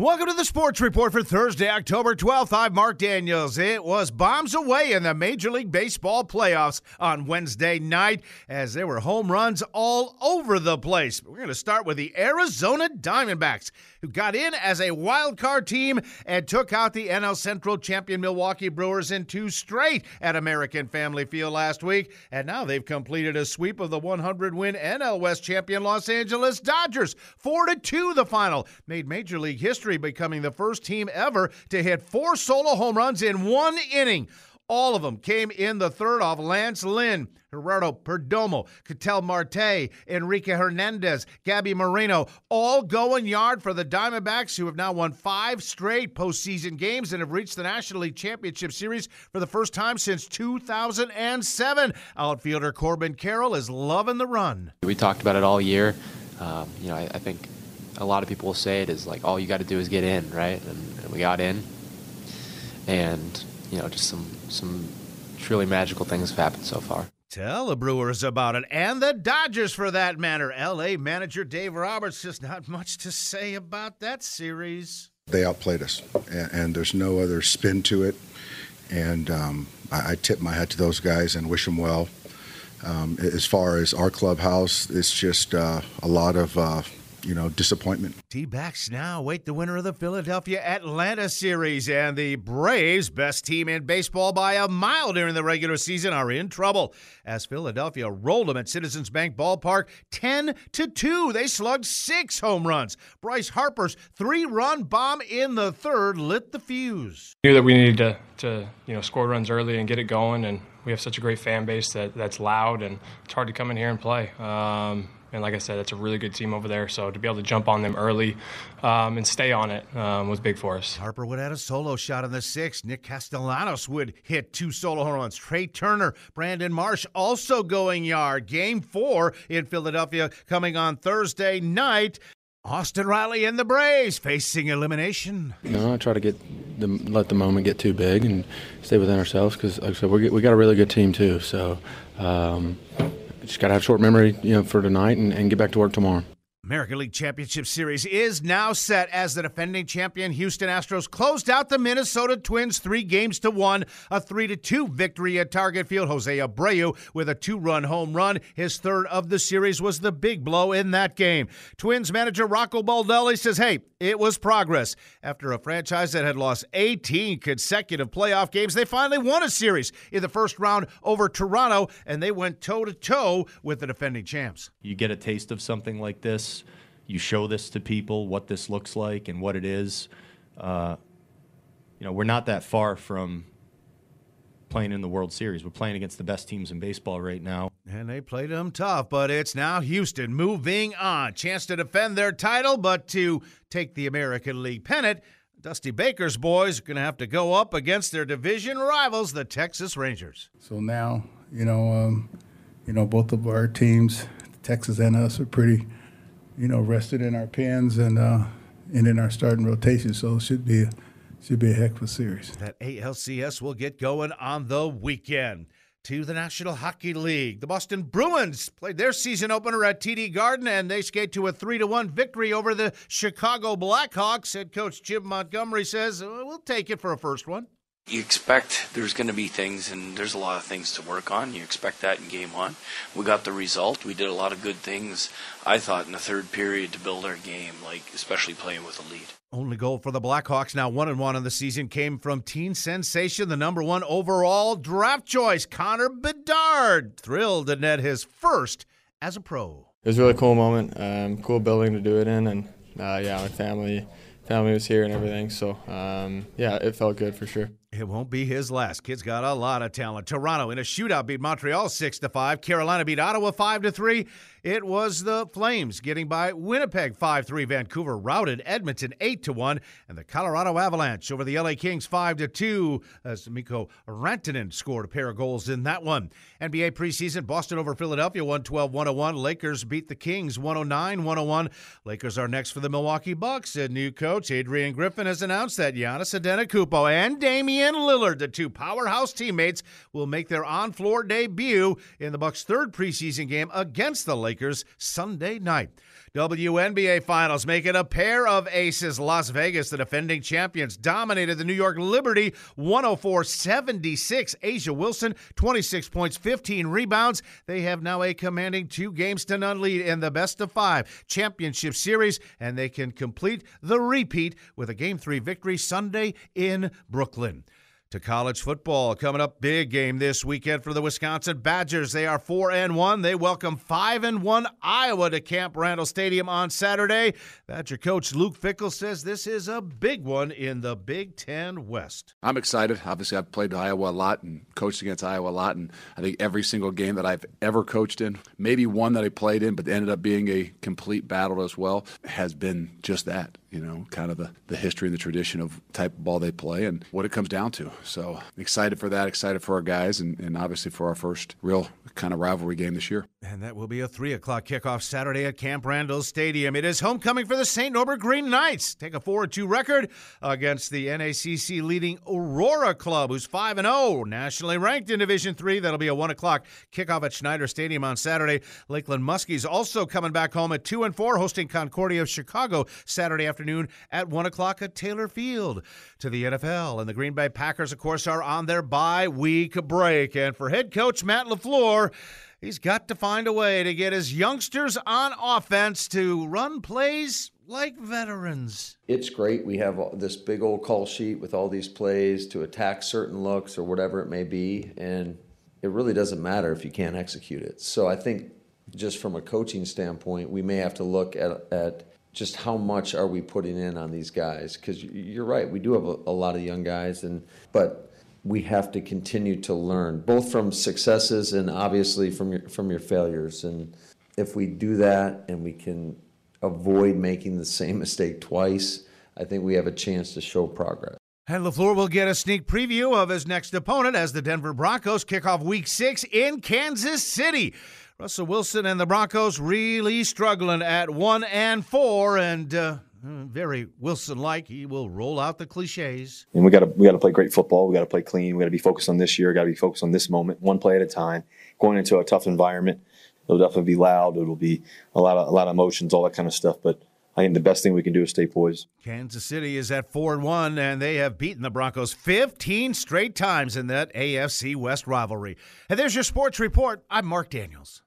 Welcome to the Sports Report for Thursday, October 12th. I'm Mark Daniels. It was bombs away in the Major League Baseball playoffs on Wednesday night as there were home runs all over the place. We're going to start with the Arizona Diamondbacks, who got in as a wild card team and took out the NL Central champion Milwaukee Brewers in two straight at American Family Field last week. And now they've completed a sweep of the 100 win NL West champion Los Angeles Dodgers. 4 to 2 the final. Made Major League history becoming the first team ever to hit four solo home runs in one inning. All of them came in the third off Lance Lynn, Geraldo Perdomo, Ketel Marte, Enrique Hernandez, Gabby Moreno, all going yard for the Diamondbacks, who have now won five straight postseason games and have reached the National League Championship Series for the first time since 2007. Outfielder Corbin Carroll is loving the run. We talked about it all year. Um, you know, I, I think a lot of people will say it is like all you got to do is get in, right? And, and, we got in, and you know, just some some truly magical things have happened so far. Tell the Brewers about it, and the Dodgers for that matter. L.A. manager Dave Roberts just not much to say about that series. They outplayed us, and, and there's no other spin to it. And um, I, I, tip my hat to those guys and wish them well. Um, as far as our clubhouse, it's just uh, a lot of. Uh, you know, disappointment. D-backs now wait the winner of the Philadelphia Atlanta series, and the Braves, best team in baseball by a mile during the regular season, are in trouble as Philadelphia rolled them at Citizens Bank Ballpark 10 to 2. They slugged six home runs. Bryce Harper's three-run bomb in the third lit the fuse. Knew that we needed to, to you know score runs early and get it going, and we have such a great fan base that that's loud and it's hard to come in here and play. Um, and like I said, it's a really good team over there. So to be able to jump on them early um, and stay on it um, was big for us. Harper would add a solo shot in the sixth. Nick Castellanos would hit two solo home runs. Trea Turner, Brandon Marsh also going yard. Game four in Philadelphia coming on Thursday night. Austin Riley and the Braves facing elimination. No, I try to get the let the moment get too big and stay within ourselves because, like I said, we we got a really good team too. So um, just got to have short memory, you know, for tonight and, and get back to work tomorrow. American League Championship Series is now set as the defending champion Houston Astros closed out the Minnesota Twins three games to one, a three to two victory at Target Field. Jose Abreu with a two-run home run, his third of the series was the big blow in that game. Twins manager Rocco Baldelli says, "Hey, it was progress after a franchise that had lost 18 consecutive playoff games. They finally won a series in the first round over Toronto, and they went toe to toe with the defending champs." You get a taste of something like this." You show this to people what this looks like and what it is. Uh, you know, we're not that far from playing in the World Series. We're playing against the best teams in baseball right now. And they played them tough, but it's now Houston moving on. Chance to defend their title, but to take the American League pennant. Dusty Baker's boys are going to have to go up against their division rivals, the Texas Rangers. So now, you know, um, you know, both of our teams, Texas and us, are pretty you know, rested in our pens and uh, and in our starting rotation. So it should be a, should be a heck of a series. That ALCS will get going on the weekend. To the National Hockey League, the Boston Bruins played their season opener at TD Garden, and they skate to a three to one victory over the Chicago Blackhawks. Head coach Jim Montgomery says, "We'll take it for a first one." You expect there's going to be things, and there's a lot of things to work on. You expect that in game one. We got the result. We did a lot of good things, I thought, in the third period to build our game, like especially playing with a lead. Only goal for the Blackhawks now one and one in the season came from teen sensation, the number one overall draft choice, Connor Bedard. Thrilled to net his first as a pro. It was a really cool moment, um, cool building to do it in, and uh, yeah, my family family was here and everything. So um, yeah, it felt good for sure. It won't be his last. Kid's got a lot of talent. Toronto in a shootout beat Montreal 6 to 5. Carolina beat Ottawa 5 to 3. It was the Flames getting by Winnipeg 5-3. Vancouver routed Edmonton 8 to 1. and the Colorado Avalanche over the LA Kings 5 to 2 as Mikko Rantanen scored a pair of goals in that one. NBA preseason Boston over Philadelphia 112-101. Lakers beat the Kings 109-101. Lakers are next for the Milwaukee Bucks. A new coach Adrian Griffin has announced that Giannis Antetokounmpo and Damian and Lillard, the two powerhouse teammates, will make their on-floor debut in the Bucks' third preseason game against the Lakers Sunday night. WNBA Finals make it a pair of aces. Las Vegas, the defending champions, dominated the New York Liberty 104 76. A'ja Wilson, 26 points, 15 rebounds. They have now a commanding two games to none lead in the best of five championship series, and they can complete the repeat with a game three victory Sunday in Brooklyn to college football. Coming up, big game this weekend for the Wisconsin Badgers. They are four and one. They welcome five and one Iowa to Camp Randall Stadium on Saturday. Badger coach Luke Fickell says this is a big one in the Big Ten West. I'm excited. Obviously, I've played Iowa a lot and coached against Iowa a lot, and I think every single game that I've ever coached in, maybe one that I played in, but ended up being a complete battle as well, has been just that you know, kind of the, the history and the tradition of type of ball they play and what it comes down to. So excited for that, excited for our guys, and, and obviously for our first real kind of rivalry game this year. And that will be a 3 o'clock kickoff Saturday at Camp Randall Stadium. It is homecoming for the St. Norbert Green Knights. Take a 4 2 record against the NACC leading Aurora Club, who's 5 0, nationally ranked in Division 3. That'll be a 1 o'clock kickoff at Schneider Stadium on Saturday. Lakeland Muskies also coming back home at 2 and 4, hosting Concordia of Chicago Saturday afternoon at 1 o'clock at Taylor Field. To the NFL, and the Green Bay Packers, of course, are on their bye week break. And for head coach Matt LaFleur, He's got to find a way to get his youngsters on offense to run plays like veterans. It's great. We have this big old call sheet with all these plays to attack certain looks or whatever it may be. And it really doesn't matter if you can't execute it. So I think just from a coaching standpoint, we may have to look at, at just how much are we putting in on these guys? Because you're right, we do have a, a lot of young guys, and but we have to continue to learn, both from successes and obviously from your from your failures. And if we do that and we can avoid making the same mistake twice, I think we have a chance to show progress. And LaFleur will get a sneak preview of his next opponent as the Denver Broncos kick off week six in Kansas City. Russell Wilson and the Broncos really struggling at one and four, and uh, very Wilson-like. He will roll out the cliches. And we got to we got to play great football. We got to play clean. We got to be focused on this year. Got to be focused on this moment, one play at a time. Going into a tough environment, it'll definitely be loud. It'll be a lot of a lot of emotions, all that kind of stuff. But I think the best thing we can do is stay poised. Kansas City is at four and one, and they have beaten the Broncos 15 straight times in that AFC West rivalry. And there's your sports report. I'm Mark Daniels.